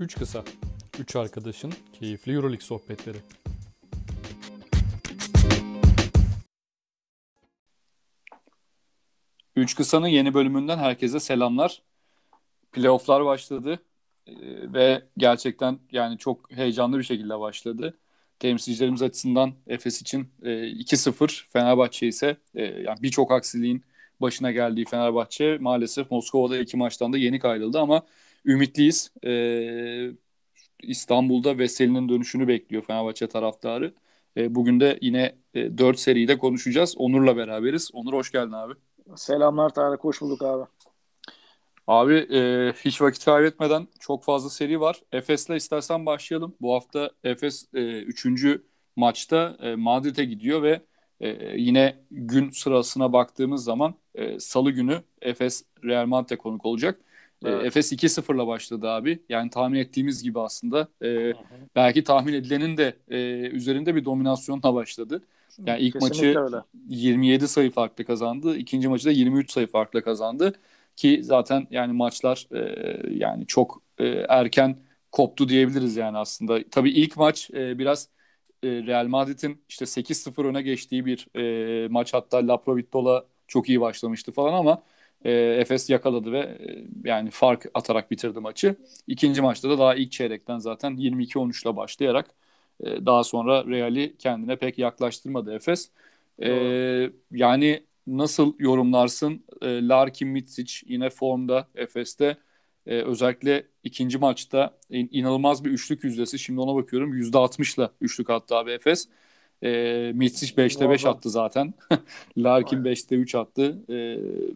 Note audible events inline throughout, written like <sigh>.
3 kısa, 3 arkadaşın keyifli Euroleague sohbetleri. Üç Kısa'nın yeni bölümünden herkese selamlar. Playoff'lar başladı ee, ve gerçekten yani çok heyecanlı bir şekilde başladı. Temsilcilerimiz açısından Efes için e, 2-0, Fenerbahçe ise e, yani birçok aksiliğin başına geldiği Fenerbahçe maalesef Moskova'da iki maçtan da yeni ayrıldı ama ümitliyiz. E, İstanbul'da Veseli'nin dönüşünü bekliyor Fenerbahçe taraftarı. E, bugün de yine e, 4 seride konuşacağız. Onur'la beraberiz. Onur hoş geldin abi. Selamlar Tarık, hoş bulduk abi. Abi e, hiç vakit kaybetmeden çok fazla seri var. Efes'le istersen başlayalım. Bu hafta Efes 3. E, maçta e, Madrid'e gidiyor ve e, yine gün sırasına baktığımız zaman e, salı günü Efes Real Madrid'e konuk olacak. E, evet. Efes 2-0'la başladı abi. Yani tahmin ettiğimiz gibi aslında. E, belki tahmin edilenin de e, üzerinde bir dominasyonla başladı. Yani ilk Kesinlikle maçı öyle. 27 sayı farklı kazandı. İkinci maçı da 23 sayı farklı kazandı. Ki zaten yani maçlar e, yani çok e, erken koptu diyebiliriz yani aslında. Tabii ilk maç e, biraz e, Real Madrid'in işte 8-0 öne geçtiği bir e, maç hatta Laprovittola çok iyi başlamıştı falan ama e, Efes yakaladı ve e, yani fark atarak bitirdi maçı. İkinci maçta da daha ilk çeyrekten zaten 22-13 ile başlayarak e, daha sonra Real'i kendine pek yaklaştırmadı Efes. E, yani nasıl yorumlarsın? E, Larkin Mitsic yine formda Efes'te. E, özellikle ikinci maçta in, inanılmaz bir üçlük yüzdesi. Şimdi ona bakıyorum. %60'la üçlük attı abi Efes. E, Mitsic 5'te 5 attı zaten. <laughs> Larkin 5'te 3 attı. E,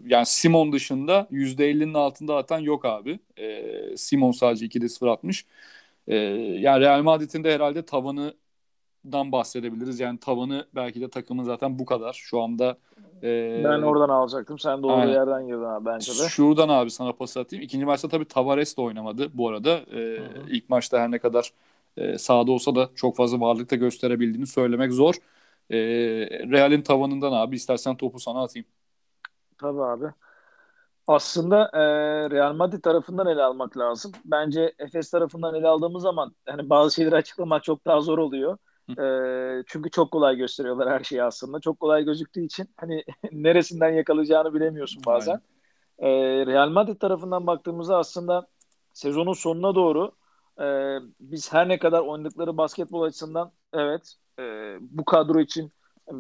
yani Simon dışında %50'nin altında atan yok abi. E, Simon sadece 2'de 0 atmış. E, yani Real Madrid'in de herhalde tavanından bahsedebiliriz. Yani tavanı belki de takımın zaten bu kadar. Şu anda ee, ben oradan alacaktım. Sen doğru aynen. yerden girdin abi bence de. Şuradan abi sana pas atayım. İkinci maçta tabii Tavares de oynamadı bu arada. Ee, ilk maçta her ne kadar e, sahada olsa da çok fazla varlıkta gösterebildiğini söylemek zor. Ee, Real'in tavanından abi istersen topu sana atayım. Tabii abi. Aslında e, Real Madrid tarafından ele almak lazım. Bence Efes tarafından ele aldığımız zaman hani bazı şeyleri açıklamak çok daha zor oluyor. E, çünkü çok kolay gösteriyorlar her şeyi aslında. Çok kolay gözüktüğü için hani <laughs> neresinden yakalayacağını bilemiyorsun bazen. E, Real Madrid tarafından baktığımızda aslında sezonun sonuna doğru e, biz her ne kadar oynadıkları basketbol açısından evet e, bu kadro için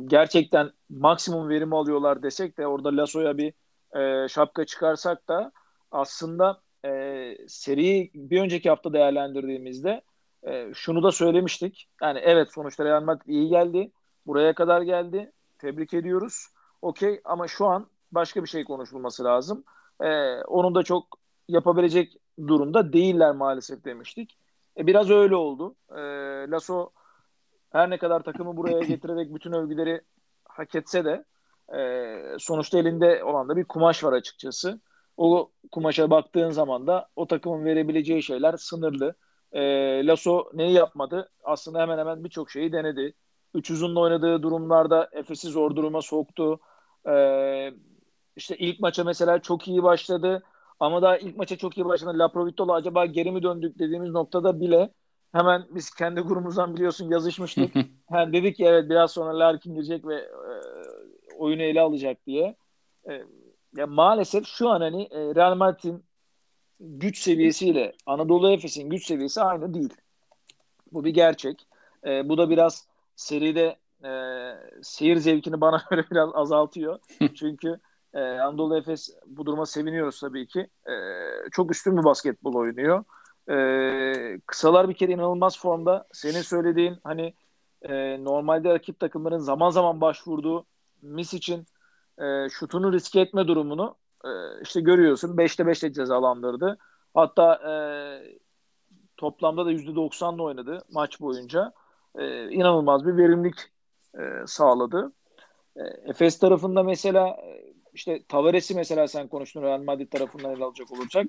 gerçekten maksimum verim alıyorlar desek de orada Lasso'ya bir e, şapka çıkarsak da aslında e, seriyi bir önceki hafta değerlendirdiğimizde e, şunu da söylemiştik. Yani evet sonuçta Real Madrid iyi geldi. Buraya kadar geldi. Tebrik ediyoruz. Okey ama şu an başka bir şey konuşulması lazım. E, onun da çok yapabilecek durumda değiller maalesef demiştik. E, biraz öyle oldu. E, Lasso her ne kadar takımı buraya <clears throat> getirerek bütün övgüleri hak etse de e, sonuçta elinde olan da bir kumaş var açıkçası. O kumaşa baktığın zaman da o takımın verebileceği şeyler sınırlı. E, Lasso neyi yapmadı? Aslında hemen hemen birçok şeyi denedi. Üç uzunla oynadığı durumlarda Efes'i zor duruma soktu. E, işte ilk maça mesela çok iyi başladı. Ama daha ilk maça çok iyi başladı. Laprovitola acaba geri mi döndük dediğimiz noktada bile hemen biz kendi grubumuzdan biliyorsun yazışmıştık. <laughs> yani dedik ki evet biraz sonra Larkin girecek ve e, oyunu ele alacak diye. E, ya maalesef şu an hani e, Real Madrid'in güç seviyesiyle Anadolu Efes'in güç seviyesi aynı değil. Bu bir gerçek. E, bu da biraz seride e, seyir zevkini bana <laughs> göre biraz azaltıyor. <laughs> Çünkü e, Anadolu Efes bu duruma seviniyoruz tabii ki. E, çok üstün bir basketbol oynuyor. E, kısalar bir kere inanılmaz formda. Senin söylediğin hani e, normalde rakip takımların zaman zaman başvurduğu mis için e, şutunu riske etme durumunu e, işte görüyorsun 5'te 5'te cezalandırdı. Hatta e, toplamda da %90'la oynadı maç boyunca. E, inanılmaz bir verimlilik e, sağladı. E, Efes tarafında mesela e, işte Tavares'i mesela sen konuştun Real Madrid tarafından ele alacak olursak.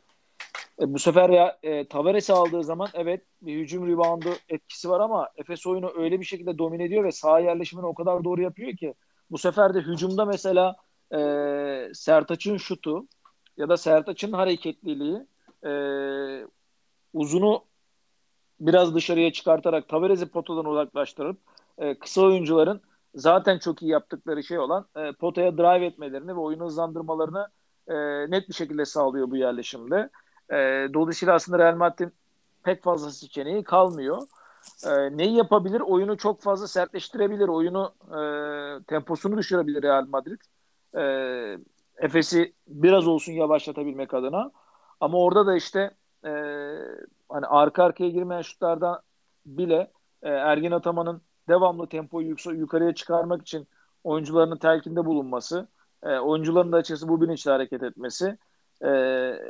E, bu sefer ya e, Tavares'i aldığı zaman evet bir hücum reboundu etkisi var ama Efes oyunu öyle bir şekilde domine ediyor ve saha yerleşimini o kadar doğru yapıyor ki bu sefer de hücumda mesela e, Sertaç'ın şutu ya da Sertaç'ın hareketliliği e, uzunu biraz dışarıya çıkartarak Tavares'i potadan uzaklaştırıp e, kısa oyuncuların zaten çok iyi yaptıkları şey olan e, potaya drive etmelerini ve oyunu hızlandırmalarını e, net bir şekilde sağlıyor bu yerleşimde. E, dolayısıyla aslında Real Madrid'in pek fazla seçeneği kalmıyor. E, neyi yapabilir? Oyunu çok fazla sertleştirebilir. Oyunu e, temposunu düşürebilir Real Madrid. E, Efes'i biraz olsun yavaşlatabilmek adına. Ama orada da işte e, hani arka arkaya girmeyen şutlarda bile e, Ergin Ataman'ın devamlı tempoyu yük- yukarıya çıkarmak için oyuncularının telkinde bulunması, e, oyuncuların da açıkçası bu bilinçle hareket etmesi e,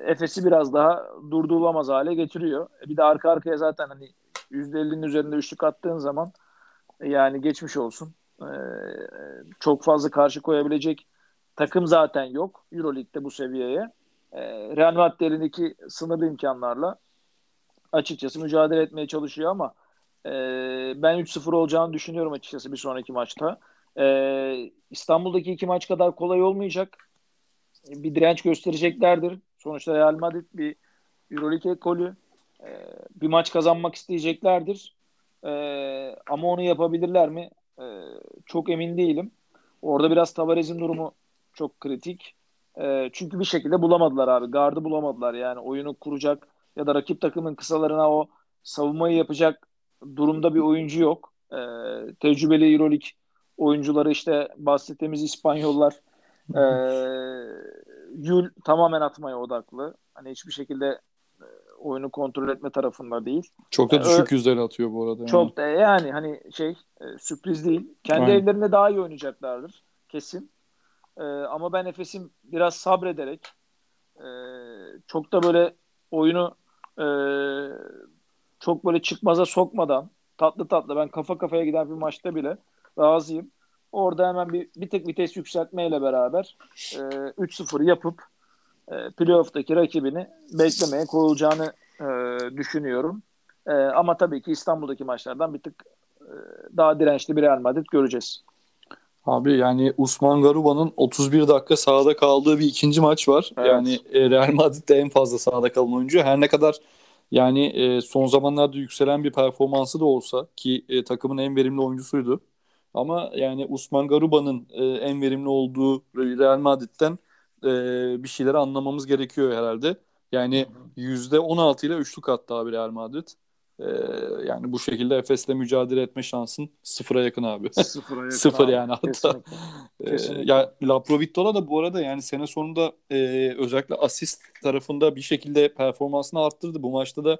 Efes'i biraz daha durdurulamaz hale getiriyor. E, bir de arka arkaya zaten hani %50'nin üzerinde üçlük attığın zaman e, yani geçmiş olsun. E, çok fazla karşı koyabilecek takım zaten yok Euroleague'de bu seviyeye. E, Real Madrid elindeki sınırlı imkanlarla açıkçası mücadele etmeye çalışıyor ama e, ben 3-0 olacağını düşünüyorum açıkçası bir sonraki maçta. E, İstanbul'daki iki maç kadar kolay olmayacak. Bir direnç göstereceklerdir. Sonuçta Real Madrid bir Euroleague ekolü. Bir maç kazanmak isteyeceklerdir. Ama onu yapabilirler mi? Çok emin değilim. Orada biraz Tavares'in durumu çok kritik. Çünkü bir şekilde bulamadılar abi. Gardı bulamadılar yani oyunu kuracak ya da rakip takımın kısalarına o savunmayı yapacak durumda bir oyuncu yok. E, tecrübeli Euroleague oyuncuları işte bahsettiğimiz İspanyollar e, Yul tamamen atmaya odaklı. Hani hiçbir şekilde e, oyunu kontrol etme tarafında değil. Çok da Yani düşük ö- yüzdeli atıyor bu arada. Yani. Çok da yani hani şey e, sürpriz değil. Kendi Aynen. evlerinde daha iyi oynayacaklardır kesin. E, ama ben Efes'in biraz sabrederek e, çok da böyle oyunu e, çok böyle çıkmaza sokmadan tatlı tatlı ben kafa kafaya giden bir maçta bile razıyım. Orada hemen bir, bir tek vites yükseltmeyle beraber e, 3-0 yapıp e, playoff'taki rakibini beklemeye koyulacağını e, düşünüyorum. E, ama tabii ki İstanbul'daki maçlardan bir tık e, daha dirençli bir Real Madrid göreceğiz. Abi yani Usman Garuba'nın 31 dakika sahada kaldığı bir ikinci maç var. Evet. Yani e, Real Madrid'de en fazla sahada kalan oyuncu. Her ne kadar yani e, son zamanlarda yükselen bir performansı da olsa ki e, takımın en verimli oyuncusuydu. Ama yani Usman Garuba'nın e, en verimli olduğu Real Madrid'den e, bir şeyleri anlamamız gerekiyor herhalde. Yani %16 ile üçlük attı abi Real Madrid. E, yani bu şekilde Efes'le mücadele etme şansın sıfıra yakın abi. Sıfıra yakın <laughs> Sıfır abi. yani hatta. Kesinlikle. Ee, Kesinlikle. ya Laprovittola da bu arada yani sene sonunda e, özellikle asist tarafında bir şekilde performansını arttırdı. Bu maçta da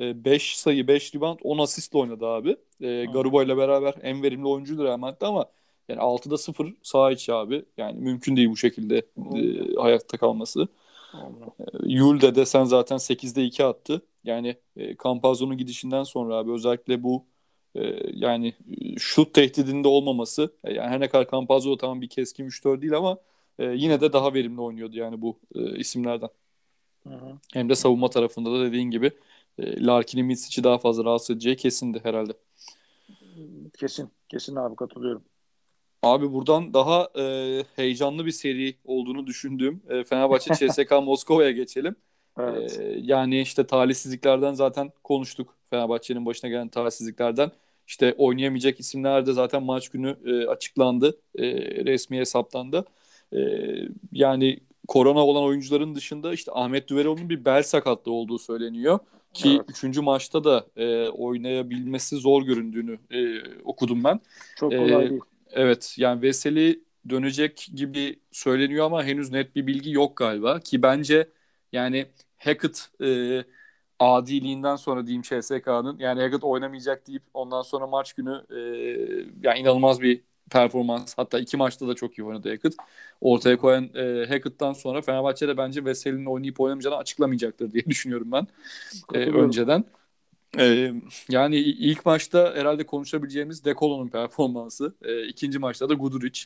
5 sayı, 5 rebound, 10 asistle oynadı abi. E, Garuba ile beraber en verimli oyuncuydu Madrid'de ama yani 6'da 0 sağ içi abi. Yani mümkün değil bu şekilde e, hayatta kalması. Yulde de sen zaten 8'de 2 attı. Yani e, Campazzo'nun gidişinden sonra abi özellikle bu e, yani e, şut tehdidinde olmaması e, yani her ne kadar Campazzo tamam bir keskin şutör değil ama e, yine de daha verimli oynuyordu yani bu e, isimlerden. Hı hı. Hem de savunma tarafında da dediğin gibi e, Larkin'in Mitsic'i daha fazla rahatsız edeceği kesindi herhalde. Kesin. Kesin abi katılıyorum. Abi buradan daha e, heyecanlı bir seri olduğunu düşündüğüm e, Fenerbahçe <laughs> CSK Moskova'ya geçelim. Evet. Ee, yani işte talihsizliklerden zaten konuştuk. Fenerbahçe'nin başına gelen talihsizliklerden. İşte oynayamayacak isimler de zaten maç günü e, açıklandı. E, resmi hesaplandı. E, yani korona olan oyuncuların dışında işte Ahmet Düveroğlu'nun bir bel sakatlığı olduğu söyleniyor. Ki Evet. üçüncü maçta da e, oynayabilmesi zor göründüğünü e, okudum ben. Çok Ee, kolay değil. Evet yani Veseli dönecek gibi söyleniyor ama henüz net bir bilgi yok galiba. Ki bence yani Hackett e, adiliğinden sonra diyeyim CSK'nın yani Hackett oynamayacak deyip ondan sonra maç günü e, yani inanılmaz bir performans hatta iki maçta da çok iyi oynadı Hackett. Ortaya koyan e, Hackett'tan sonra Fenerbahçe de bence Veseli'nin oynayıp oynamayacağını açıklamayacaktır diye <laughs> düşünüyorum ben e, önceden. Yani ilk maçta herhalde konuşabileceğimiz Dekolo'nun performansı. E, ikinci maçta da Guduric.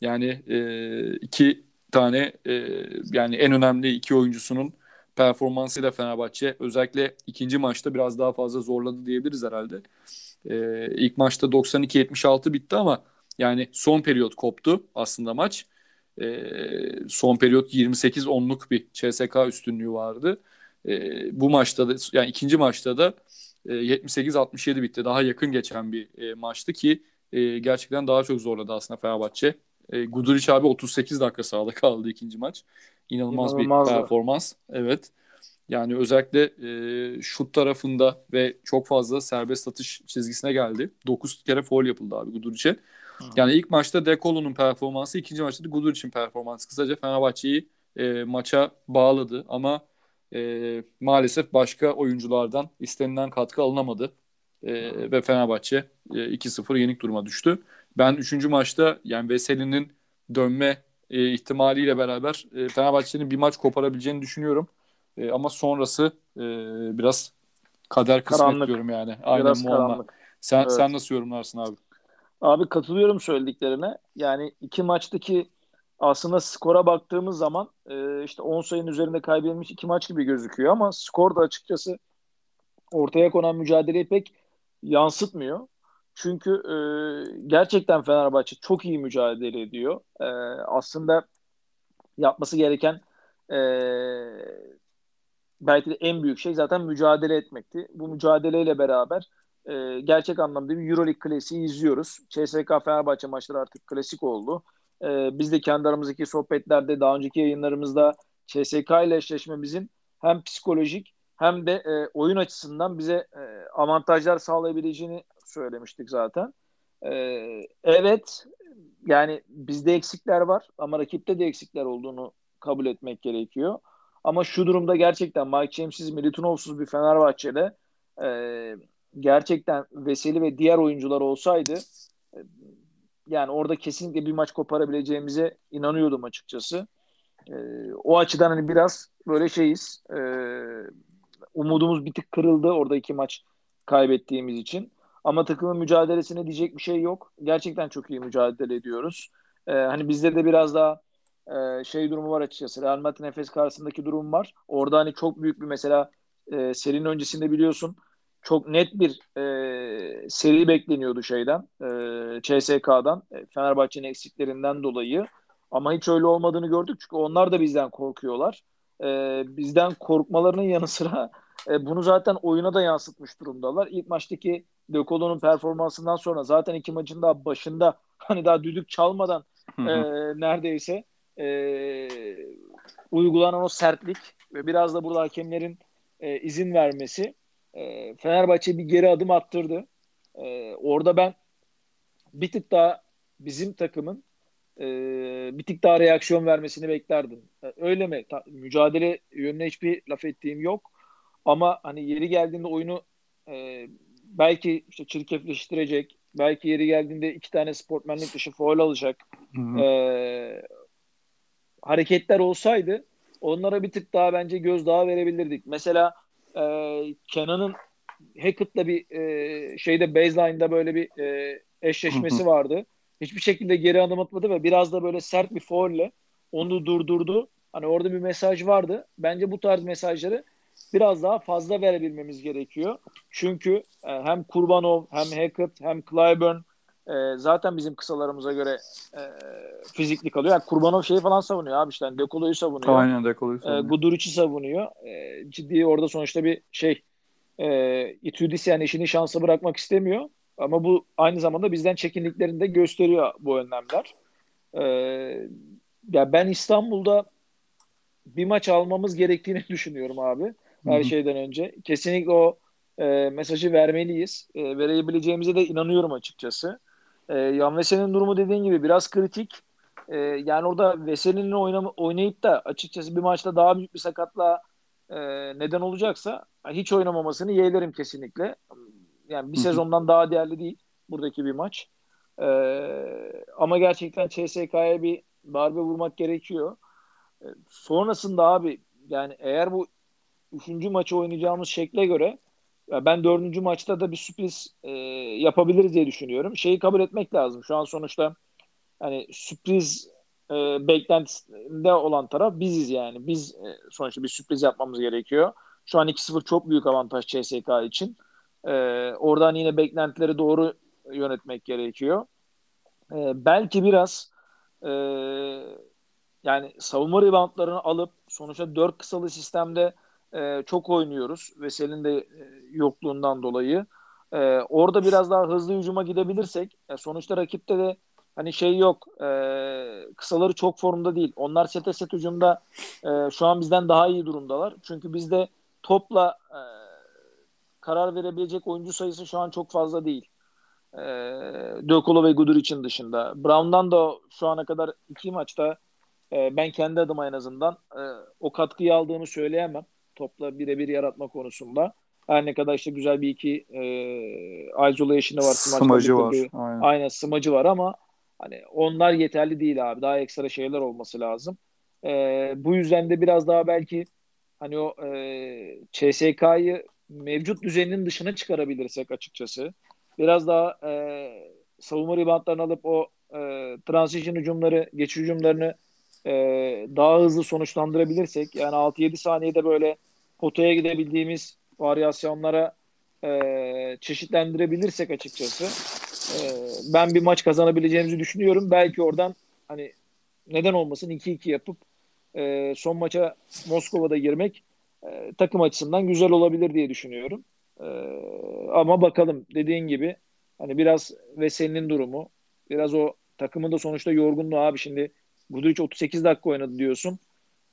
Yani e, iki tane e, yani en önemli iki oyuncusunun performansıyla Fenerbahçe özellikle ikinci maçta biraz daha fazla zorladı diyebiliriz herhalde. E, ilk maçta 92-76 bitti ama yani son periyot koptu aslında maç. E, son periyot 28-10'luk bir CSK üstünlüğü vardı. E, bu maçta da yani ikinci maçta da e, 78-67 bitti. Daha yakın geçen bir e, maçtı ki e, gerçekten daha çok zorladı aslında Fenerbahçe. E, Guduric abi 38 dakika sahada kaldı ikinci maç. İnanılmaz, İnanılmaz bir performans. Evet. Yani özellikle e, şut tarafında ve çok fazla serbest atış çizgisine geldi. 9 kere foul yapıldı abi Guduric'e. Yani ilk maçta Dekolo'nun performansı, ikinci maçta da Guduric'in performansı kısaca Fenerbahçe'yi e, maça bağladı ama e, maalesef başka oyunculardan istenilen katkı alınamadı. E, ve Fenerbahçe e, 2-0 yenik duruma düştü. Ben 3. maçta yani Veseli'nin dönme e, ihtimaliyle beraber e, Fenerbahçe'nin bir maç koparabileceğini düşünüyorum. E, ama sonrası e, biraz kader kısmet karanlık. diyorum yani. Aynen biraz karanlık. Sen, evet. sen nasıl yorumlarsın abi? Abi katılıyorum söylediklerine. Yani iki maçtaki aslında skora baktığımız zaman e, işte 10 sayının üzerinde kaybedilmiş iki maç gibi gözüküyor ama skor da açıkçası ortaya konan mücadeleyi pek yansıtmıyor. Çünkü e, gerçekten Fenerbahçe çok iyi mücadele ediyor. E, aslında yapması gereken e, belki de en büyük şey zaten mücadele etmekti. Bu mücadeleyle beraber e, gerçek anlamda bir Euroleague klasiği izliyoruz. CSK Fenerbahçe maçları artık klasik oldu. E, biz de kendi aramızdaki sohbetlerde daha önceki yayınlarımızda CSK ile eşleşmemizin hem psikolojik hem de e, oyun açısından bize e, avantajlar sağlayabileceğini söylemiştik zaten. E, evet yani bizde eksikler var ama rakipte de eksikler olduğunu kabul etmek gerekiyor. Ama şu durumda gerçekten Mike James'siz, Milutinov'suz bir Fenerbahçe'de e, gerçekten Veseli ve diğer oyuncular olsaydı yani orada kesinlikle bir maç koparabileceğimize inanıyordum açıkçası. E, o açıdan hani biraz böyle şeyiz. E, umudumuz bir tık kırıldı orada iki maç kaybettiğimiz için. Ama takımın mücadelesine diyecek bir şey yok. Gerçekten çok iyi mücadele ediyoruz. E, hani bizde de biraz daha e, şey durumu var açıkçası. Real Madrid Efes karşısındaki durum var. Orada hani çok büyük bir mesela e, serinin öncesinde biliyorsun çok net bir e, seri bekleniyordu şeyden e, CSK'dan e, Fenerbahçe'nin eksiklerinden dolayı. Ama hiç öyle olmadığını gördük çünkü onlar da bizden korkuyorlar. E, bizden korkmalarının yanı sıra e, bunu zaten oyuna da yansıtmış durumdalar. İlk maçtaki De performansından sonra zaten iki maçın daha başında hani daha düdük çalmadan e, neredeyse e, uygulanan o sertlik ve biraz da burada hakemlerin e, izin vermesi e, Fenerbahçe bir geri adım attırdı. E, orada ben bir tık daha bizim takımın e, bir tık daha reaksiyon vermesini beklerdim. E, öyle mi? Ta, mücadele yönüne hiçbir laf ettiğim yok. Ama hani yeri geldiğinde oyunu e, belki işte çirkefleştirecek, belki yeri geldiğinde iki tane sportmenlik dışı foul alacak e, hareketler olsaydı onlara bir tık daha bence göz daha verebilirdik. Mesela e, Kenan'ın Hackett'la bir e, şeyde baseline'da böyle bir e, eşleşmesi vardı. Hiçbir şekilde geri adım atmadı ve biraz da böyle sert bir faulle onu durdurdu. Hani orada bir mesaj vardı. Bence bu tarz mesajları biraz daha fazla verebilmemiz gerekiyor. Çünkü e, hem Kurbanov hem Hackett hem Clyburn e, zaten bizim kısalarımıza göre e, fizikli kalıyor. Yani Kurbanov şeyi falan savunuyor abi işte. Yani Dekolo'yu savunuyor. Aynen Dekolo'yu e, savunuyor. E, Guduric'i savunuyor. E, ciddi orada sonuçta bir şey e, Itudis yani işini şansa bırakmak istemiyor. Ama bu aynı zamanda bizden çekindiklerini de gösteriyor bu önlemler. E, ya ben İstanbul'da bir maç almamız gerektiğini <laughs> düşünüyorum abi. Her Hı-hı. şeyden önce. Kesinlikle o e, mesajı vermeliyiz. E, verebileceğimize de inanıyorum açıkçası. E, Yan Veseli'nin durumu dediğin gibi biraz kritik. E, yani orada Veseli'nin oynam- oynayıp da açıkçası bir maçta daha büyük bir sakatla e, neden olacaksa hiç oynamamasını yeğlerim kesinlikle. Yani bir sezondan daha değerli değil buradaki bir maç. E, ama gerçekten CSK'ya bir darbe vurmak gerekiyor. E, sonrasında abi yani eğer bu üçüncü maçı oynayacağımız şekle göre ben dördüncü maçta da bir sürpriz e, yapabiliriz diye düşünüyorum. Şeyi kabul etmek lazım. Şu an sonuçta hani sürpriz e, beklentisinde olan taraf biziz yani. Biz e, sonuçta bir sürpriz yapmamız gerekiyor. Şu an 2-0 çok büyük avantaj CSK için. E, oradan yine beklentileri doğru yönetmek gerekiyor. E, belki biraz e, yani savunma reboundlarını alıp sonuçta 4 kısalı sistemde e, çok oynuyoruz. Vesel'in de e, yokluğundan dolayı. E, orada biraz daha hızlı hücuma gidebilirsek e, sonuçta rakipte de hani şey yok e, kısaları çok formda değil. Onlar sete set hücumda e, şu an bizden daha iyi durumdalar. Çünkü bizde topla e, karar verebilecek oyuncu sayısı şu an çok fazla değil. E, Dökolo ve Gudur için dışında. Brown'dan da şu ana kadar iki maçta e, ben kendi adıma en azından e, o katkıyı aldığını söyleyemem. Topla birebir yaratma konusunda. Her ne kadar işte güzel bir iki e, isolation'ı var. Smacı var. Aynen. aynen smacı var ama hani onlar yeterli değil abi. Daha ekstra şeyler olması lazım. E, bu yüzden de biraz daha belki hani o e, CSK'yı mevcut düzeninin dışına çıkarabilirsek açıkçası. Biraz daha e, savunma ribantlarını alıp o e, transition hücumları, geçiş hücumlarını e, daha hızlı sonuçlandırabilirsek yani 6-7 saniyede böyle potaya gidebildiğimiz varyasyonlara e, çeşitlendirebilirsek açıkçası e, ben bir maç kazanabileceğimizi düşünüyorum. Belki oradan hani neden olmasın 2-2 yapıp e, son maça Moskova'da girmek e, takım açısından güzel olabilir diye düşünüyorum. E, ama bakalım dediğin gibi hani biraz Veseli'nin durumu biraz o takımın da sonuçta yorgunluğu abi şimdi Guduric 38 dakika oynadı diyorsun.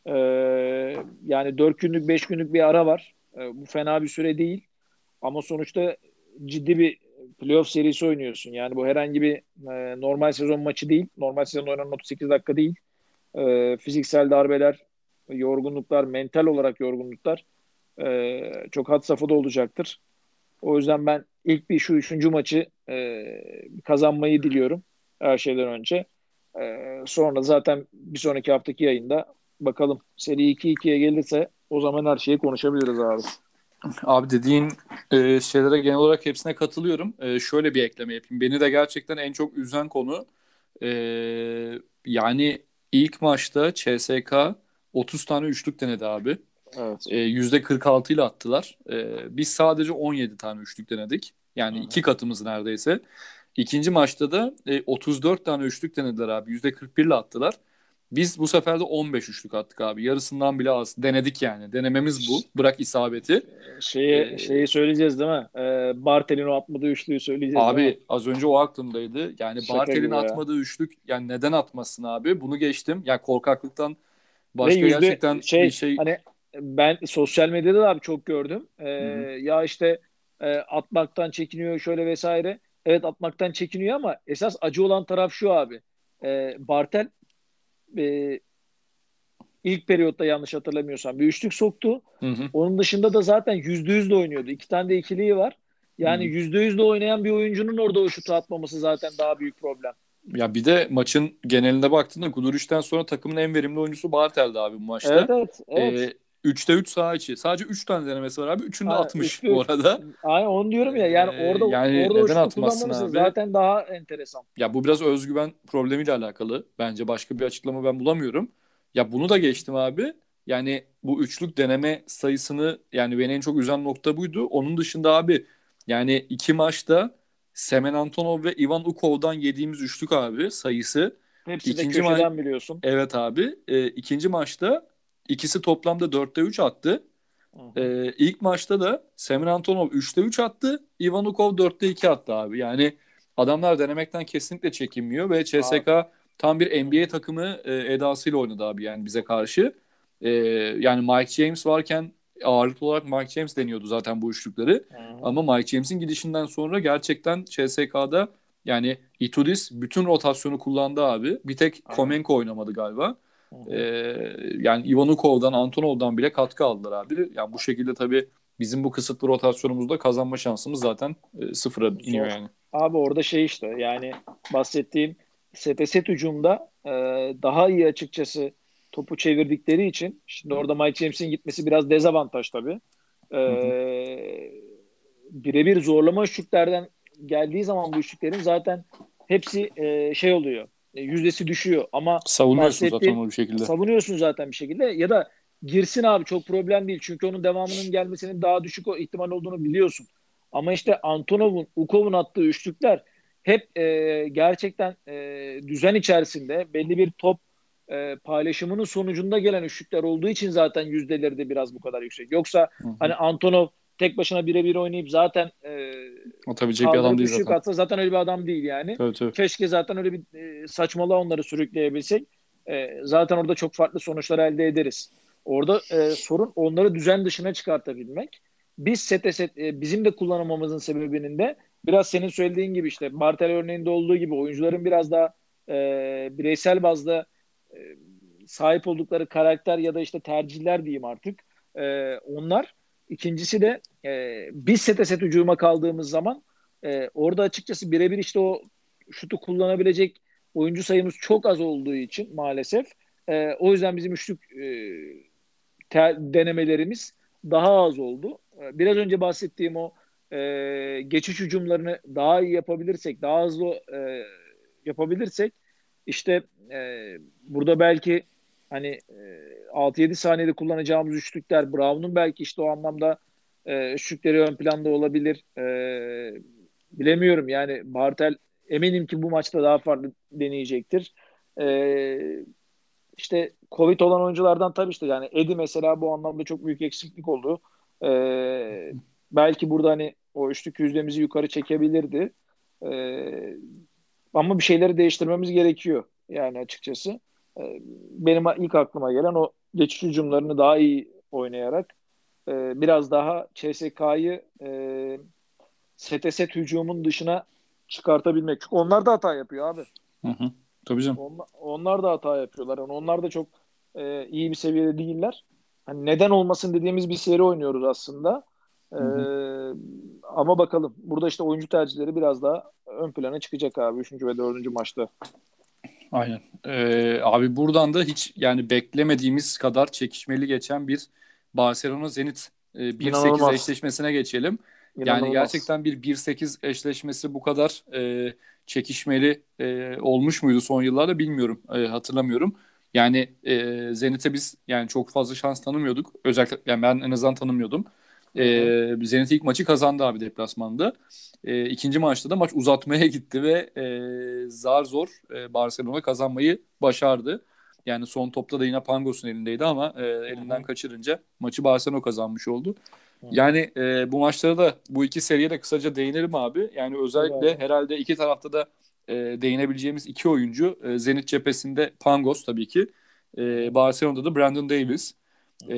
E, yani 4 günlük 5 günlük bir ara var. E, bu fena bir süre değil. Ama sonuçta ciddi bir playoff serisi oynuyorsun. Yani bu herhangi bir e, normal sezon maçı değil. Normal sezon oynanan 38 dakika değil. E, fiziksel darbeler, yorgunluklar, mental olarak yorgunluklar e, çok had safhada olacaktır. O yüzden ben ilk bir şu üçüncü maçı e, kazanmayı diliyorum her şeyden önce. E, sonra zaten bir sonraki haftaki yayında bakalım seri 2-2'ye gelirse o zaman her şeyi konuşabiliriz abi. Abi dediğin e, şeylere genel olarak hepsine katılıyorum. E, şöyle bir ekleme yapayım. Beni de gerçekten en çok üzen konu e, yani ilk maçta CSK 30 tane üçlük denedi abi. Evet. E, %46 ile attılar. E, biz sadece 17 tane üçlük denedik. Yani Hı-hı. iki katımız neredeyse. İkinci maçta da e, 34 tane üçlük denediler abi. %41 ile attılar. Biz bu sefer de 15 üçlük attık abi. Yarısından bile az. Denedik yani. Denememiz bu. Bırak isabeti. Şeyi, ee, şeyi söyleyeceğiz değil mi? Ee, Bartel'in o atmadığı üçlüğü söyleyeceğiz Abi az önce o aklımdaydı. Yani Bartel'in atmadığı ya. üçlük yani neden atmasın abi? Bunu geçtim. Yani korkaklıktan başka yüzde, gerçekten şey, bir şey... Hani ben sosyal medyada da abi çok gördüm. Ee, ya işte e, atmaktan çekiniyor şöyle vesaire. Evet atmaktan çekiniyor ama esas acı olan taraf şu abi. E, Bartel e, ilk periyotta yanlış hatırlamıyorsam bir üçlük soktu. Hı hı. Onun dışında da zaten yüzde yüz de oynuyordu. İki tane de ikiliği var. Yani yüzde yüz de oynayan bir oyuncunun orada o şutu atmaması zaten daha büyük problem. Ya bir de maçın genelinde baktığında Guduric'den sonra takımın en verimli oyuncusu Bartel'di abi bu maçta. Evet evet. evet. Ee, 3'te 3 sağ içi. Sadece 3 tane denemesi var abi. 3'ünü de atmış üçlü, bu arada. Aynen onu diyorum ya. Yani ee, orada yani orada neden atmazsın abi? Zaten daha enteresan. Ya bu biraz özgüven problemiyle alakalı. Bence başka bir açıklama ben bulamıyorum. Ya bunu da geçtim abi. Yani bu üçlük deneme sayısını yani beni en çok üzen nokta buydu. Onun dışında abi yani iki maçta Semen Antonov ve Ivan Ukov'dan yediğimiz üçlük abi sayısı. Hepsi ikinci de köşeden ma- biliyorsun. Evet abi. E, ikinci maçta İkisi toplamda 4'te 3 attı. Ee, ilk maçta da Semir Antonov 3'te 3 attı. Ivanukov 4'te 2 attı abi. Yani adamlar denemekten kesinlikle çekinmiyor ve CSK abi. tam bir NBA takımı e, edasıyla oynadı abi yani bize karşı. E, yani Mike James varken ağırlıklı olarak Mike James deniyordu zaten bu üçlükleri. Hı. Ama Mike James'in gidişinden sonra gerçekten CSK'da yani Itudis bütün rotasyonu kullandı abi. Bir tek Komenko oynamadı galiba. Ee, yani Ivanukov'dan, Antonov'dan bile katkı aldılar abi. Yani bu şekilde tabii bizim bu kısıtlı rotasyonumuzda kazanma şansımız zaten e, sıfıra iniyor yani. Abi orada şey işte yani bahsettiğim set set hücumda e, daha iyi açıkçası topu çevirdikleri için şimdi orada Mike James'in gitmesi biraz dezavantaj tabii. E, birebir zorlama üçlüklerden geldiği zaman bu üçlüklerin zaten hepsi e, şey oluyor e, yüzdesi düşüyor. Ama savunuyorsun zaten onu bir şekilde. Savunuyorsun zaten bir şekilde ya da girsin abi çok problem değil. Çünkü onun devamının gelmesinin daha düşük o ihtimal olduğunu biliyorsun. Ama işte Antonov'un, Ukov'un attığı üçlükler hep e, gerçekten e, düzen içerisinde belli bir top e, paylaşımının sonucunda gelen üçlükler olduğu için zaten yüzdeleri de biraz bu kadar yüksek. Yoksa hı hı. hani Antonov tek başına birebir oynayıp zaten e, atabilecek bir adam değil zaten. Atsa zaten öyle bir adam değil yani. Evet, evet. Keşke zaten öyle bir e, saçmalığa onları sürükleyebilsek. E, zaten orada çok farklı sonuçlar elde ederiz. Orada e, sorun onları düzen dışına çıkartabilmek. Biz sete set e, bizim de kullanamamızın sebebinin de biraz senin söylediğin gibi işte Bartel örneğinde olduğu gibi oyuncuların biraz daha e, bireysel bazda e, sahip oldukları karakter ya da işte tercihler diyeyim artık. E, onlar ikincisi de e, biz sete set hücuma kaldığımız zaman e, orada açıkçası birebir işte o şutu kullanabilecek oyuncu sayımız çok az olduğu için maalesef e, o yüzden bizim üçlük e, te, denemelerimiz daha az oldu. E, biraz önce bahsettiğim o e, geçiş hücumlarını daha iyi yapabilirsek, daha hızlı e, yapabilirsek işte e, burada belki hani e, 6-7 saniyede kullanacağımız üçlükler Brown'un belki işte o anlamda e, üçlükleri ön planda olabilir. E, bilemiyorum yani Bartel eminim ki bu maçta daha farklı deneyecektir. E, işte Covid olan oyunculardan tabii işte yani Edi mesela bu anlamda çok büyük eksiklik oldu. E, belki burada hani o üçlük yüzdemizi yukarı çekebilirdi. E, ama bir şeyleri değiştirmemiz gerekiyor yani açıkçası. E, benim ilk aklıma gelen o geçiş hücumlarını daha iyi oynayarak e, biraz daha CSK'yı e, sete set hücumun dışına çıkartabilmek. Çünkü onlar da hata yapıyor abi. Hı hı. Tabii canım. Onlar, onlar da hata yapıyorlar. Yani onlar da çok e, iyi bir seviyede değiller. Hani neden olmasın dediğimiz bir seri oynuyoruz aslında. Hı hı. E, ama bakalım. Burada işte oyuncu tercihleri biraz daha ön plana çıkacak abi 3. ve 4. maçta. Aynen. Ee, abi buradan da hiç yani beklemediğimiz kadar çekişmeli geçen bir Barcelona Zenit e, 1-8 eşleşmesine geçelim. İnanılmaz. Yani gerçekten bir 1-8 eşleşmesi bu kadar e, çekişmeli e, olmuş muydu son yıllarda bilmiyorum. E, hatırlamıyorum. Yani e, Zenit'e biz yani çok fazla şans tanımıyorduk. Özellikle yani ben en azından tanımıyordum. E, Zenit ilk maçı kazandı abi deplasmanda. E, ikinci maçta da maç uzatmaya <laughs> gitti ve e, zar zor e, Barcelona kazanmayı başardı. Yani son topta da yine Pangos'un elindeydi ama e, elinden kaçırınca maçı Barcelona kazanmış oldu. Yani e, bu maçlara da bu iki seriye de kısaca değinelim abi. Yani özellikle evet. herhalde iki tarafta da e, değinebileceğimiz iki oyuncu. E, Zenit cephesinde Pangos tabii ki. E, Barcelona'da da Brandon Davis. E,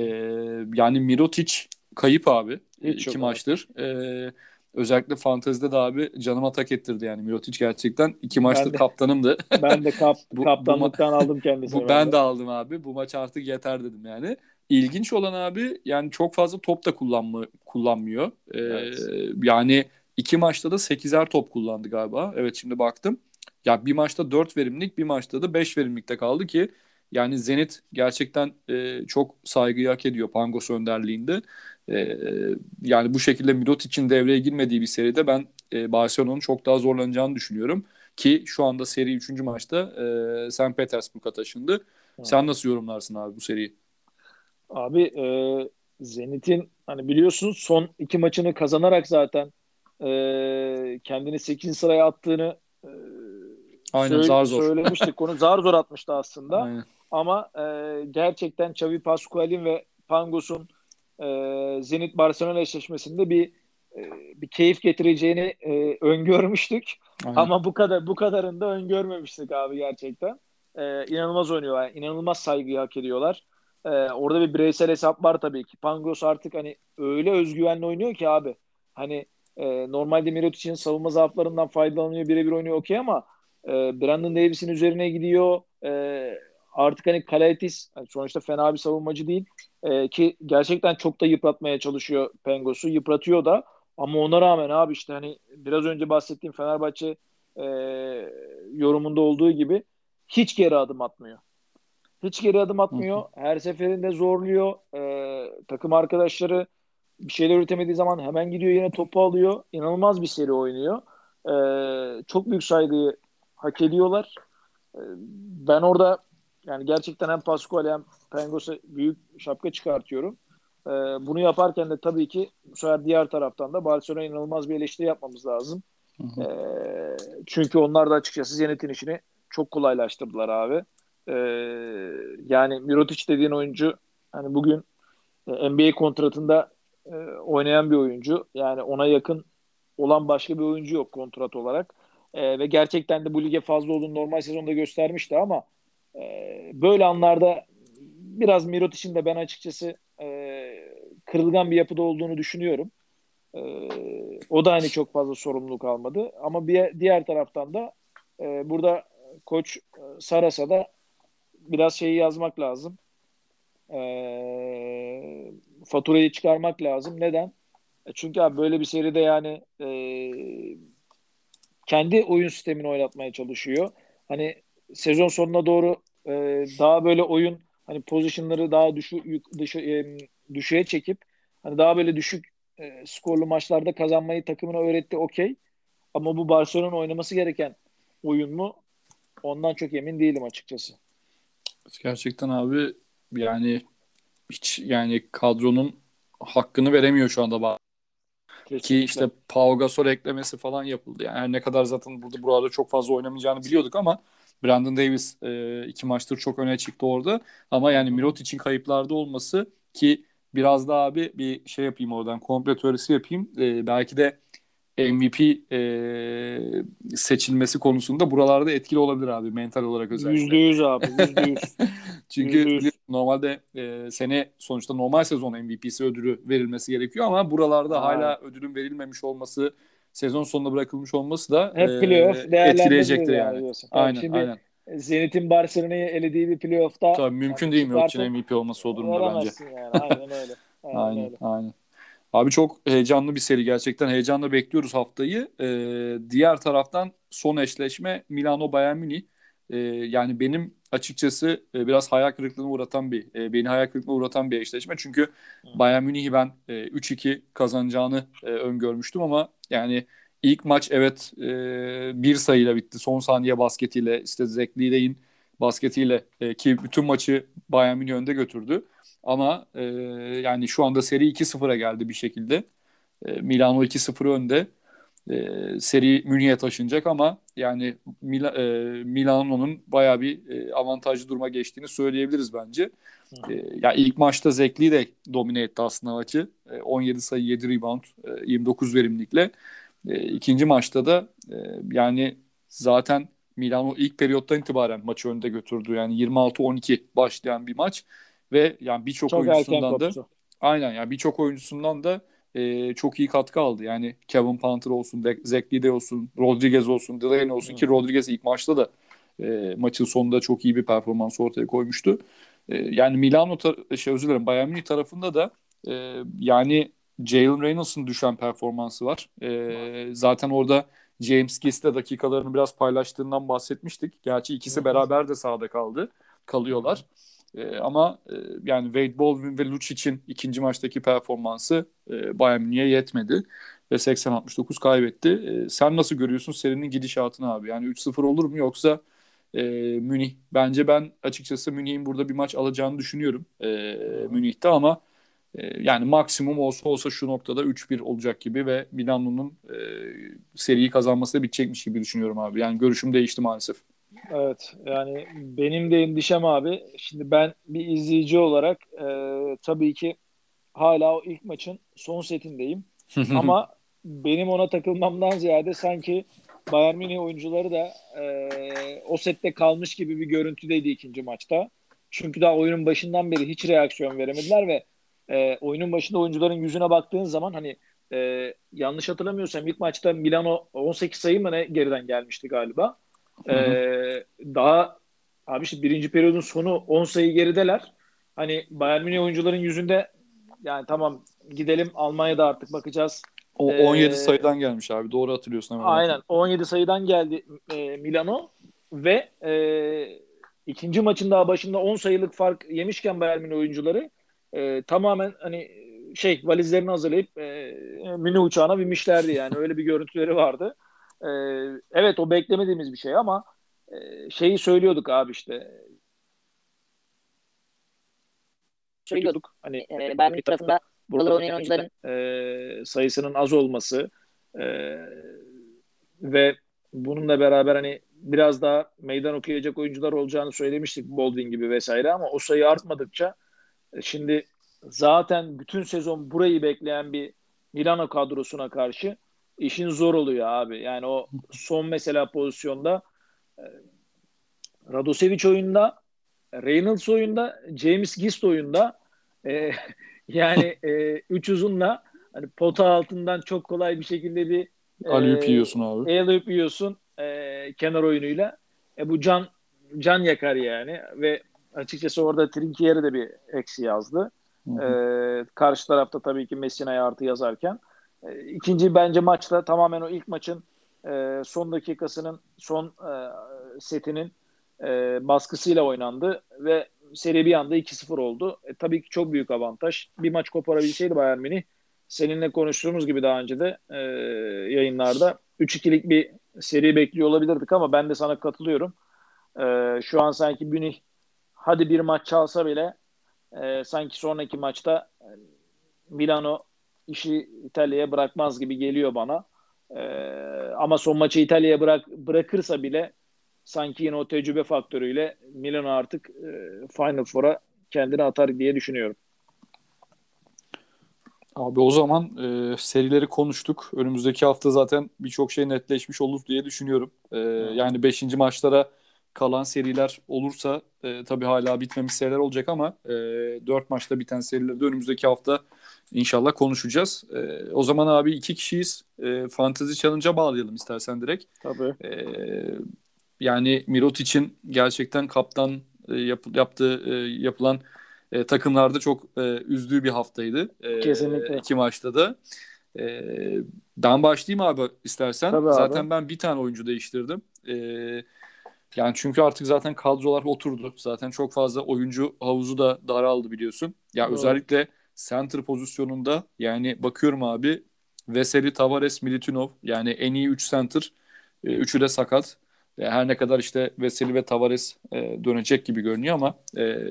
yani Mirotic kayıp abi. Hiç iki maçtır. E, özellikle fantezide de abi canıma tak ettirdi yani Mirotic gerçekten. iki maçtır ben de, kaptanımdı. <laughs> Ben de kap, bu, kaptanlıktan bu, aldım kendisini. Bu, ben de. de aldım abi. Bu maç artık yeter dedim yani. İlginç olan abi yani çok fazla top da kullanma, kullanmıyor. Ee, evet. Yani iki maçta da 8'er top kullandı galiba. Evet şimdi baktım. Ya bir maçta 4 verimlilik bir maçta da 5 verimlilikte kaldı ki yani Zenit gerçekten e, çok saygıyı hak ediyor Pangos önderliğinde. E, yani bu şekilde Mirotic'in devreye girmediği bir seride ben e, Barcelona'nın çok daha zorlanacağını düşünüyorum. Ki şu anda seri 3. maçta e, St. Petersburg'a taşındı. Ha. Sen nasıl yorumlarsın abi bu seriyi? Abi e, Zenit'in hani biliyorsunuz son iki maçını kazanarak zaten e, kendini 8. sıraya attığını e, Aynen söyle, zar zor. söylemiştik. Konu zar zor atmıştı aslında. <laughs> Aynen. Ama e, gerçekten Xavi Pascual'in ve Pangos'un e, Zenit Barcelona eşleşmesinde bir e, bir keyif getireceğini e, öngörmüştük. Aynen. Ama bu kadar bu kadarını da öngörmemiştik abi gerçekten. E, inanılmaz oynuyorlar. Yani inanılmaz saygıyı hak ediyorlar. E, orada bir bireysel hesap var tabii ki. Pangos artık hani öyle özgüvenli oynuyor ki abi. Hani e, normalde Mirotic'in savunma zaaflarından faydalanıyor, birebir oynuyor okey ama e, Brandon Davis'in üzerine gidiyor. E, artık hani Kalaitis yani sonuçta fena bir savunmacı değil. E, ki gerçekten çok da yıpratmaya çalışıyor Pengos'u. Yıpratıyor da ama ona rağmen abi işte hani biraz önce bahsettiğim Fenerbahçe e, yorumunda olduğu gibi hiç geri adım atmıyor. Hiç geri adım atmıyor. Her seferinde zorluyor. E, takım arkadaşları bir şeyler üretemediği zaman hemen gidiyor yine topu alıyor. İnanılmaz bir seri oynuyor. E, çok büyük saygıyı hak ediyorlar. E, ben orada yani gerçekten hem Pascual hem Pengos'a büyük şapka çıkartıyorum. E, bunu yaparken de tabii ki bu sefer diğer taraftan da Barcelona inanılmaz bir eleştiri yapmamız lazım. Hı hı. E, çünkü onlar da açıkçası Zenit'in işini çok kolaylaştırdılar abi. Ee, yani Mirotic dediğin oyuncu hani bugün e, NBA kontratında e, oynayan bir oyuncu. Yani ona yakın olan başka bir oyuncu yok kontrat olarak. E, ve gerçekten de bu lige fazla olduğunu normal sezonda göstermişti ama e, böyle anlarda biraz Mirotic'in de ben açıkçası e, kırılgan bir yapıda olduğunu düşünüyorum. E, o da hani çok fazla sorumluluk almadı. Ama bir diğer taraftan da e, burada koç e, Saras'a da biraz şeyi yazmak lazım. E, faturayı çıkarmak lazım. Neden? E, çünkü abi böyle bir seride yani e, kendi oyun sistemini oynatmaya çalışıyor. Hani sezon sonuna doğru e, daha böyle oyun hani pozisyonları daha düşü, dışı, e, düşüğe çekip hani daha böyle düşük e, skorlu maçlarda kazanmayı takımına öğretti okey. Ama bu Barcelona'nın oynaması gereken oyun mu? Ondan çok emin değilim açıkçası. Gerçekten abi yani hiç yani kadronun hakkını veremiyor şu anda Kesinlikle. Ki işte Pau Gasol eklemesi falan yapıldı. Yani her ne kadar zaten burada buralarda çok fazla oynamayacağını biliyorduk ama Brandon Davis e, iki maçtır çok öne çıktı orada. Ama yani Milot için kayıplarda olması ki biraz daha abi bir şey yapayım oradan komple teorisi yapayım. E, belki de MVP e, seçilmesi konusunda buralarda etkili olabilir abi mental olarak özellikle. Yüzde yüz abi yüzde yüz. <laughs> Çünkü %100. normalde e, sene sonuçta normal sezon MVP'si ödülü verilmesi gerekiyor ama buralarda ha. hala ödülün verilmemiş olması sezon sonunda bırakılmış olması da Hep e, playoff etkileyecektir yani. yani. Aynen Şimdi, aynen. Zenit'in Barcelona'yı elediği bir playoff'ta Tabii mümkün yani değil mi için MVP olması o durumda bence. Yani. Aynen öyle. Aynen, <laughs> aynen öyle. aynen. Abi çok heyecanlı bir seri gerçekten. Heyecanla bekliyoruz haftayı. Ee, diğer taraftan son eşleşme Milano Bayern Münih. Ee, yani benim açıkçası e, biraz hayal kırıklığına uğratan bir e, beni hayal kırıklığına uğratan bir eşleşme. Çünkü Bayern Münih'i ben e, 3-2 kazanacağını e, öngörmüştüm ama yani ilk maç evet e, bir sayıyla bitti. Son saniye basketiyle işte Zach Lidey'in basketiyle e, ki bütün maçı Bayern Münih önde götürdü. Ama e, yani şu anda seri 2-0'a geldi bir şekilde. E, Milano 2-0 önde. E, seri Münih'e taşınacak ama yani Mil e, Milano'nun bayağı bir e, avantajlı duruma geçtiğini söyleyebiliriz bence. E, ya yani ilk maçta Zekli de domine etti aslında maçı. E, 17 sayı 7 rebound e, 29 verimlilikle. E, ikinci maçta da e, yani zaten Milano ilk periyottan itibaren maçı önde götürdü. Yani 26-12 başlayan bir maç ve yani birçok oyuncusundan da aynen yani birçok oyuncusundan da e, çok iyi katkı aldı. Yani Kevin Panther olsun, Zach Lide olsun, Rodriguez olsun, Delaney olsun ki Rodriguez ilk maçta da e, maçın sonunda çok iyi bir performans ortaya koymuştu. E, yani Milano tar- şey özür dilerim Bayern Münih tarafında da e, yani Jalen Reynolds'ın düşen performansı var. E, zaten orada James Giss'le dakikalarını biraz paylaştığından bahsetmiştik. Gerçi ikisi beraber de sahada kaldı. Kalıyorlar. E, ama e, yani Wade Baldwin ve Lucic'in ikinci maçtaki performansı e, Bayern Münih'e yetmedi ve 80-69 kaybetti. E, sen nasıl görüyorsun serinin gidişatını abi? Yani 3-0 olur mu yoksa e, Münih? Bence ben açıkçası Münih'in burada bir maç alacağını düşünüyorum e, Münih'te ama e, yani maksimum olsa olsa şu noktada 3-1 olacak gibi ve Milano'nun e, seriyi kazanması da bitecekmiş gibi düşünüyorum abi. Yani görüşüm değişti maalesef. Evet yani benim de endişem abi. Şimdi ben bir izleyici olarak e, tabii ki hala o ilk maçın son setindeyim. <laughs> Ama benim ona takılmamdan ziyade sanki Bayern Münih oyuncuları da e, o sette kalmış gibi bir görüntüdeydi ikinci maçta. Çünkü daha oyunun başından beri hiç reaksiyon veremediler ve e, oyunun başında oyuncuların yüzüne baktığın zaman hani e, yanlış hatırlamıyorsam ilk maçta Milano 18 sayı mı ne geriden gelmişti galiba. Ee, daha abi işte birinci periyodun sonu 10 sayı gerideler. Hani Bayern Münih oyuncuların yüzünde yani tamam gidelim Almanya'da artık bakacağız. O 17 ee, sayıdan gelmiş abi. Doğru hatırlıyorsun hemen. Aynen. 17 sayıdan geldi e, Milano ve e, ikinci maçın daha başında 10 sayılık fark yemişken Bayern Münih oyuncuları e, tamamen hani şey valizlerini hazırlayıp e, Münih uçağına binmişlerdi yani. Öyle bir görüntüleri vardı. E, evet o beklemediğimiz bir şey ama e, şeyi söylüyorduk abi işte. Söylüyorduk. Hani e, Bayern tarafında burada oynayan oyuncuların e, sayısının az olması e, ve bununla beraber hani biraz daha meydan okuyacak oyuncular olacağını söylemiştik Baldwin gibi vesaire ama o sayı artmadıkça e, şimdi zaten bütün sezon burayı bekleyen bir Milano kadrosuna karşı işin zor oluyor abi. Yani o son mesela pozisyonda e, Radosevic oyunda, Reynolds oyunda, James Gist oyunda e, <laughs> yani e, üç uzunla hani pota altından çok kolay bir şekilde bir e, Alüp yiyorsun abi. Alüp yiyorsun e, kenar oyunuyla. E, bu can can yakar yani ve açıkçası orada Trinkier'e de bir eksi yazdı. E, karşı tarafta tabii ki Messina'ya artı yazarken. E, ikinci bence maçta tamamen o ilk maçın e, son dakikasının son e, setinin e, baskısıyla oynandı ve seri bir anda 2-0 oldu. E, tabii ki çok büyük avantaj. Bir maç koparabilseydi Bayern Münih seninle konuştuğumuz gibi daha önce de e, yayınlarda 3-2'lik bir seri bekliyor olabilirdik ama ben de sana katılıyorum. E, şu an sanki Münih hadi bir maç çalsa bile e, sanki sonraki maçta e, Milano işi İtalya'ya bırakmaz gibi geliyor bana. E, ama son maçı İtalya'ya bırak, bırakırsa bile sanki yine o tecrübe faktörüyle Milano artık e, Final Four'a kendini atar diye düşünüyorum. Abi o zaman e, serileri konuştuk. Önümüzdeki hafta zaten birçok şey netleşmiş olur diye düşünüyorum. E, yani 5. maçlara kalan seriler olursa e, tabii hala bitmemiş seriler olacak ama e, 4 maçta biten serileri de önümüzdeki hafta inşallah konuşacağız. E, o zaman abi iki kişiyiz. E, Fantasy Challenge'a bağlayalım istersen direkt. Tabii. E, yani Mirot için gerçekten kaptan e, yap, yaptığı e, yapılan e, takımlarda çok e, üzdüğü bir haftaydı. E, Kesinlikle. İki maçta da. E, ben başlayayım abi istersen. Tabii zaten abi. ben bir tane oyuncu değiştirdim. E, yani çünkü artık zaten kadrolar oturdu. Zaten çok fazla oyuncu havuzu da daraldı biliyorsun. Ya Doğru. özellikle center pozisyonunda yani bakıyorum abi Veseli, Tavares, Militinov yani en iyi 3 center. E, üçü de sakat. E, her ne kadar işte Veseli ve Tavares e, dönecek gibi görünüyor ama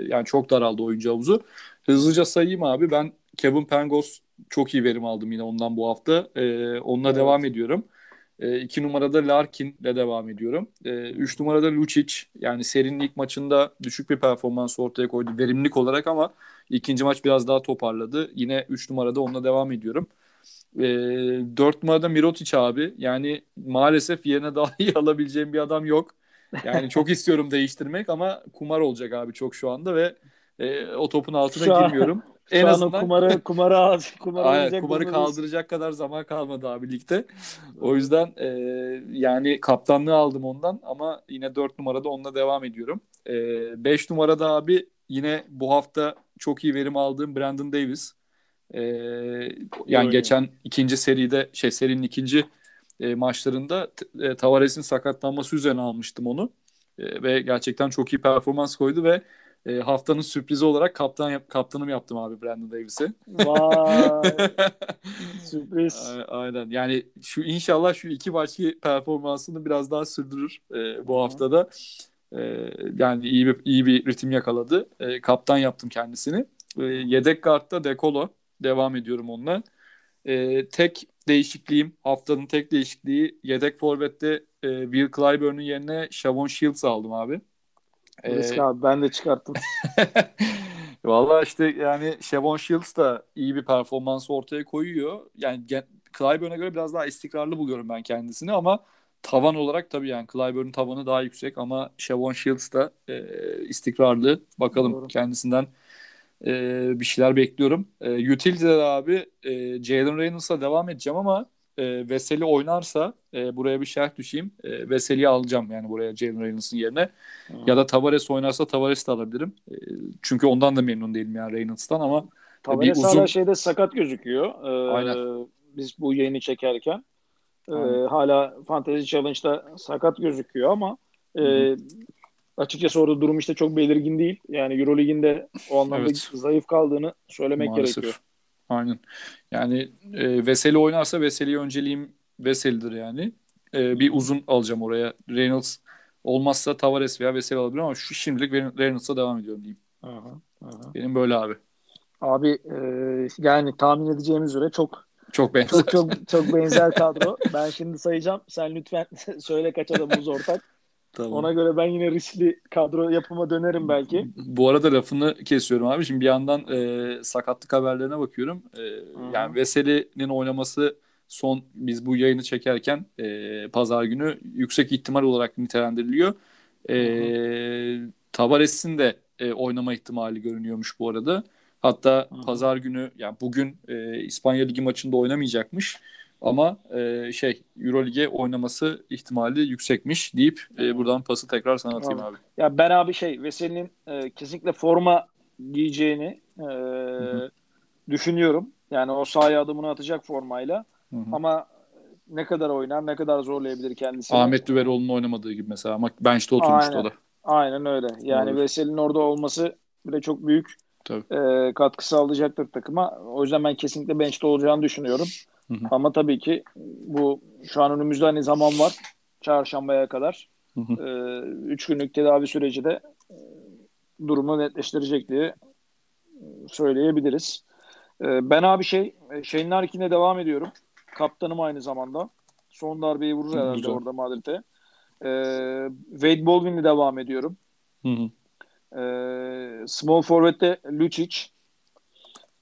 yani çok daraldı oyuncu havuzu. Hızlıca sayayım abi. Ben Kevin Pangos çok iyi verim aldım yine ondan bu hafta. Onunla evet. devam ediyorum. E, iki numarada Larkin ile devam ediyorum. E, üç numarada Lucic. Yani serinin ilk maçında düşük bir performans ortaya koydu verimlilik olarak ama ikinci maç biraz daha toparladı. Yine üç numarada onunla devam ediyorum. E, 4 numarada Mirotic abi. Yani maalesef yerine daha iyi <laughs> alabileceğim bir adam yok. Yani çok <laughs> istiyorum değiştirmek ama kumar olacak abi çok şu anda ve e, o topun altına şu girmiyorum. An, <laughs> en şu azından kumarı kumarı <laughs> kumarı, aynen, kumarı kaldıracak kadar zaman kalmadı abi ligde. O yüzden e, yani kaptanlığı aldım ondan ama yine 4 numarada onunla devam ediyorum. 5 e, numarada abi yine bu hafta çok iyi verim aldığım Brandon Davis. E, yani Öyle. geçen ikinci seride şey serinin ikinci e, maçlarında e, Tavares'in sakatlanması üzerine almıştım onu. E, ve gerçekten çok iyi performans koydu ve e, haftanın sürprizi olarak kaptan yap, kaptanım yaptım abi Brandon Davis'i. Vay. <laughs> Sürpriz. Aynen. Yani şu inşallah şu iki maçki performansını biraz daha sürdürür e, bu haftada. E, yani iyi bir iyi bir ritim yakaladı. E, kaptan yaptım kendisini. E, yedek kartta Dekolo devam ediyorum onunla. E, tek değişikliğim, haftanın tek değişikliği yedek forvette e, Will Clyburn'un yerine Shavon Shields aldım abi. Risk ee, abi ben de çıkarttım. <laughs> Valla işte yani Shavon Shields da iyi bir performans ortaya koyuyor. Yani Clyburn'a göre biraz daha istikrarlı buluyorum ben kendisini ama tavan olarak tabii yani Clyburn'un tavanı daha yüksek ama Shavon Shields da e, istikrarlı. Bakalım Doğru. kendisinden e, bir şeyler bekliyorum. E, Utility'de de abi e, Jalen Reynolds'a devam edeceğim ama e, Veseli oynarsa e, buraya bir şerh düşeyim. E, Veseli'yi alacağım yani buraya Jalen Reynolds'ın yerine. Hmm. Ya da Tavares oynarsa Tavares de alabilirim. E, çünkü ondan da memnun değilim yani Reynolds'tan ama Tavares bir uzun... hala şeyde sakat gözüküyor. Ee, Aynen. Biz bu yayını çekerken. Ee, hala Fantasy Challenge'da sakat gözüküyor ama e, açıkçası orada durum işte çok belirgin değil. Yani Eurolig'inde o anlamda evet. zayıf kaldığını söylemek Maalesef. gerekiyor. Aynen. Yani e, Veseli oynarsa Veseli'yi önceliğim Veseli'dir yani. E, bir uzun alacağım oraya. Reynolds olmazsa Tavares veya Veseli alabilirim ama şu şimdilik Reynolds'a devam ediyorum diyeyim. Aha, aha. Benim böyle abi. Abi e, yani tahmin edeceğimiz üzere çok çok benzer. Çok çok çok benzer kadro. ben şimdi sayacağım. Sen lütfen <laughs> söyle kaç adamımız ortak. Tamam. Ona göre ben yine riskli kadro yapıma dönerim belki. Bu arada lafını kesiyorum abi. Şimdi bir yandan e, sakatlık haberlerine bakıyorum. E, yani Veseli'nin oynaması son biz bu yayını çekerken e, pazar günü yüksek ihtimal olarak nitelendiriliyor. E, Tavares'in de e, oynama ihtimali görünüyormuş bu arada. Hatta Hı-hı. pazar günü yani bugün e, İspanya Ligi maçında oynamayacakmış. Ama e, şey Eurolig'e oynaması ihtimali yüksekmiş deyip e, buradan pası tekrar sana atayım abi. Ya ben abi şey Veseli'nin e, kesinlikle forma giyeceğini e, düşünüyorum. Yani o sahaya adımını atacak formayla. Hı-hı. Ama ne kadar oynar, ne kadar zorlayabilir kendisini. Ahmet Düveroğlu'nun oynamadığı gibi mesela ama bench'te oturmuştu Aynen. o da. Aynen öyle. Yani Veseli'nin orada olması bile çok büyük e, katkı sağlayacaktır takıma. O yüzden ben kesinlikle bench'te olacağını düşünüyorum. Hı hı. Ama tabii ki bu şu an önümüzde hani zaman var. Çarşambaya kadar. Hı hı. E, üç günlük tedavi süreci de e, durumu netleştirecek diye söyleyebiliriz. E, ben abi şey Shane Larkin'e devam ediyorum. Kaptanım aynı zamanda. Son darbeyi vurur herhalde Güzel. orada Madrid'e. E, Wade Baldwin'le devam ediyorum. Hı hı. E, small forward'te Lucic.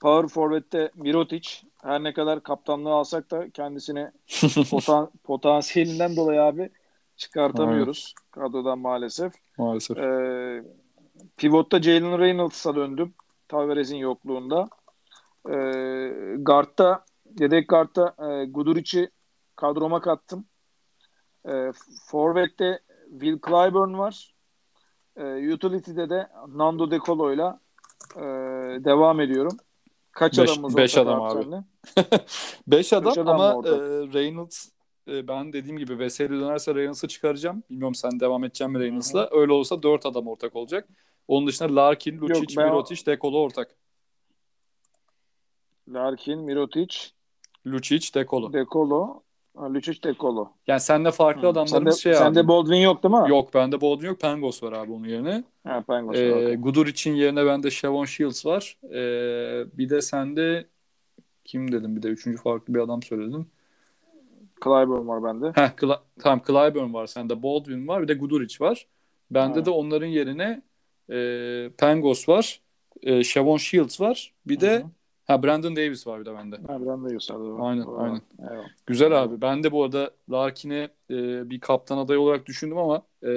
Power forward'te Mirotic. Her ne kadar kaptanlığı alsak da kendisini <laughs> potan, potansiyelinden dolayı abi çıkartamıyoruz evet. kadrodan maalesef. Maalesef. E, pivotta Jalen Reynolds'a döndüm. Tavares'in yokluğunda. E, guard'da yedek guard'da e, Guduric'i kadroma kattım. E, Forvet'te Will Clyburn var. E, utility'de de Nando De Colo'yla e, devam ediyorum. Kaç beş, adamımız beş adam abi. 5 <laughs> adam, beş adam ama e, Reynolds e, ben dediğim gibi Veseli dönerse Reynolds'ı çıkaracağım. Bilmiyorum sen devam edeceğim mi Reynolds'la. Öyle olursa 4 adam ortak olacak. Onun dışında Larkin, Lucic, ben... Mirotic, Dekolo ortak. Larkin, Mirotic, Lucic, Dekolo. Dekolo. Lucic Dekolo. Yani sende farklı Hı. adamlarımız sende, şey sende abi. Sende Baldwin yok değil mi? Yok bende Baldwin yok. Pangos var abi onun yerine. Ha Pangos ee, okay. Guduric'in yerine bende Shavon Shields var. Ee, bir de sende kim dedim bir de üçüncü farklı bir adam söyledim. Clyburn var bende. Heh, Cl- tamam Clyburn var sende. Baldwin var bir de Guduric var. Bende ha. de onların yerine e, Pangos var. E, Shavon Shields var. Bir de Hı-hı. Ha Brandon Davis var bir de bende. Ha Brandon Davis var. Aynen Aa, aynen. Evet. Güzel abi. Ben de bu arada Larkin'e e, bir kaptan adayı olarak düşündüm ama e,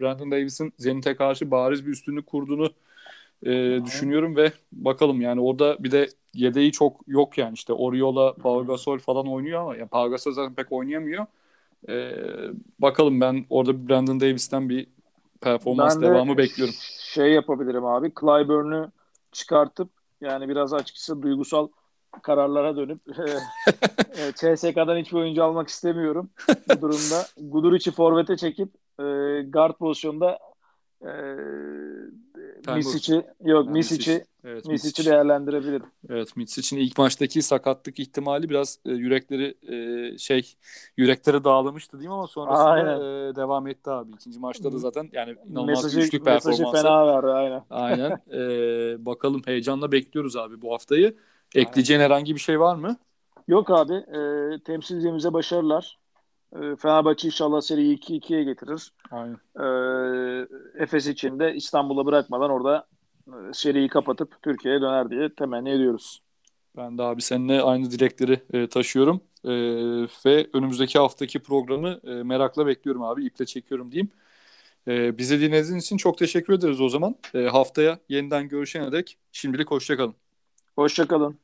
Brandon Davis'in Zenit'e karşı bariz bir üstünlük kurduğunu e, düşünüyorum ve bakalım yani orada bir de yedeği çok yok yani işte Oriola, Pau Gasol falan oynuyor ama yani Pau Gasol zaten pek oynayamıyor. E, bakalım ben orada Brandon Davis'ten bir performans ben devamı bekliyorum. Şey yapabilirim abi. Clyburn'u çıkartıp yani biraz açıkçası duygusal kararlara dönüp <laughs> e, CSK'dan hiçbir oyuncu almak istemiyorum bu durumda. Guduric'i forvete çekip e, guard pozisyonda e, Misic'i yok Misic'i evet, Misic'i değerlendirebilirim. Evet Misic'in ilk maçtaki sakatlık ihtimali biraz e, yürekleri e, şey yürekleri dağlamıştı değil mi ama sonrasında e, devam etti abi. İkinci maçta da zaten yani inanılmaz mesajı, güçlü performansı. Mesajı fena verdi aynen. Aynen. <laughs> E, bakalım heyecanla bekliyoruz abi bu haftayı. Ekleyeceğin aynen. herhangi bir şey var mı? Yok abi. E, temsilcimize başarılar. E, Fenerbahçe inşallah seriyi 2-2'ye getirir. Aynen. E, Efes için de İstanbul'a bırakmadan orada seriyi kapatıp Türkiye'ye döner diye temenni ediyoruz. Ben de abi seninle aynı dilekleri e, taşıyorum. E, ve önümüzdeki haftaki programı e, merakla bekliyorum abi. İple çekiyorum diyeyim. E, bizi dinlediğiniz için çok teşekkür ederiz o zaman. E, haftaya yeniden görüşene dek şimdilik hoşçakalın. Hoşçakalın.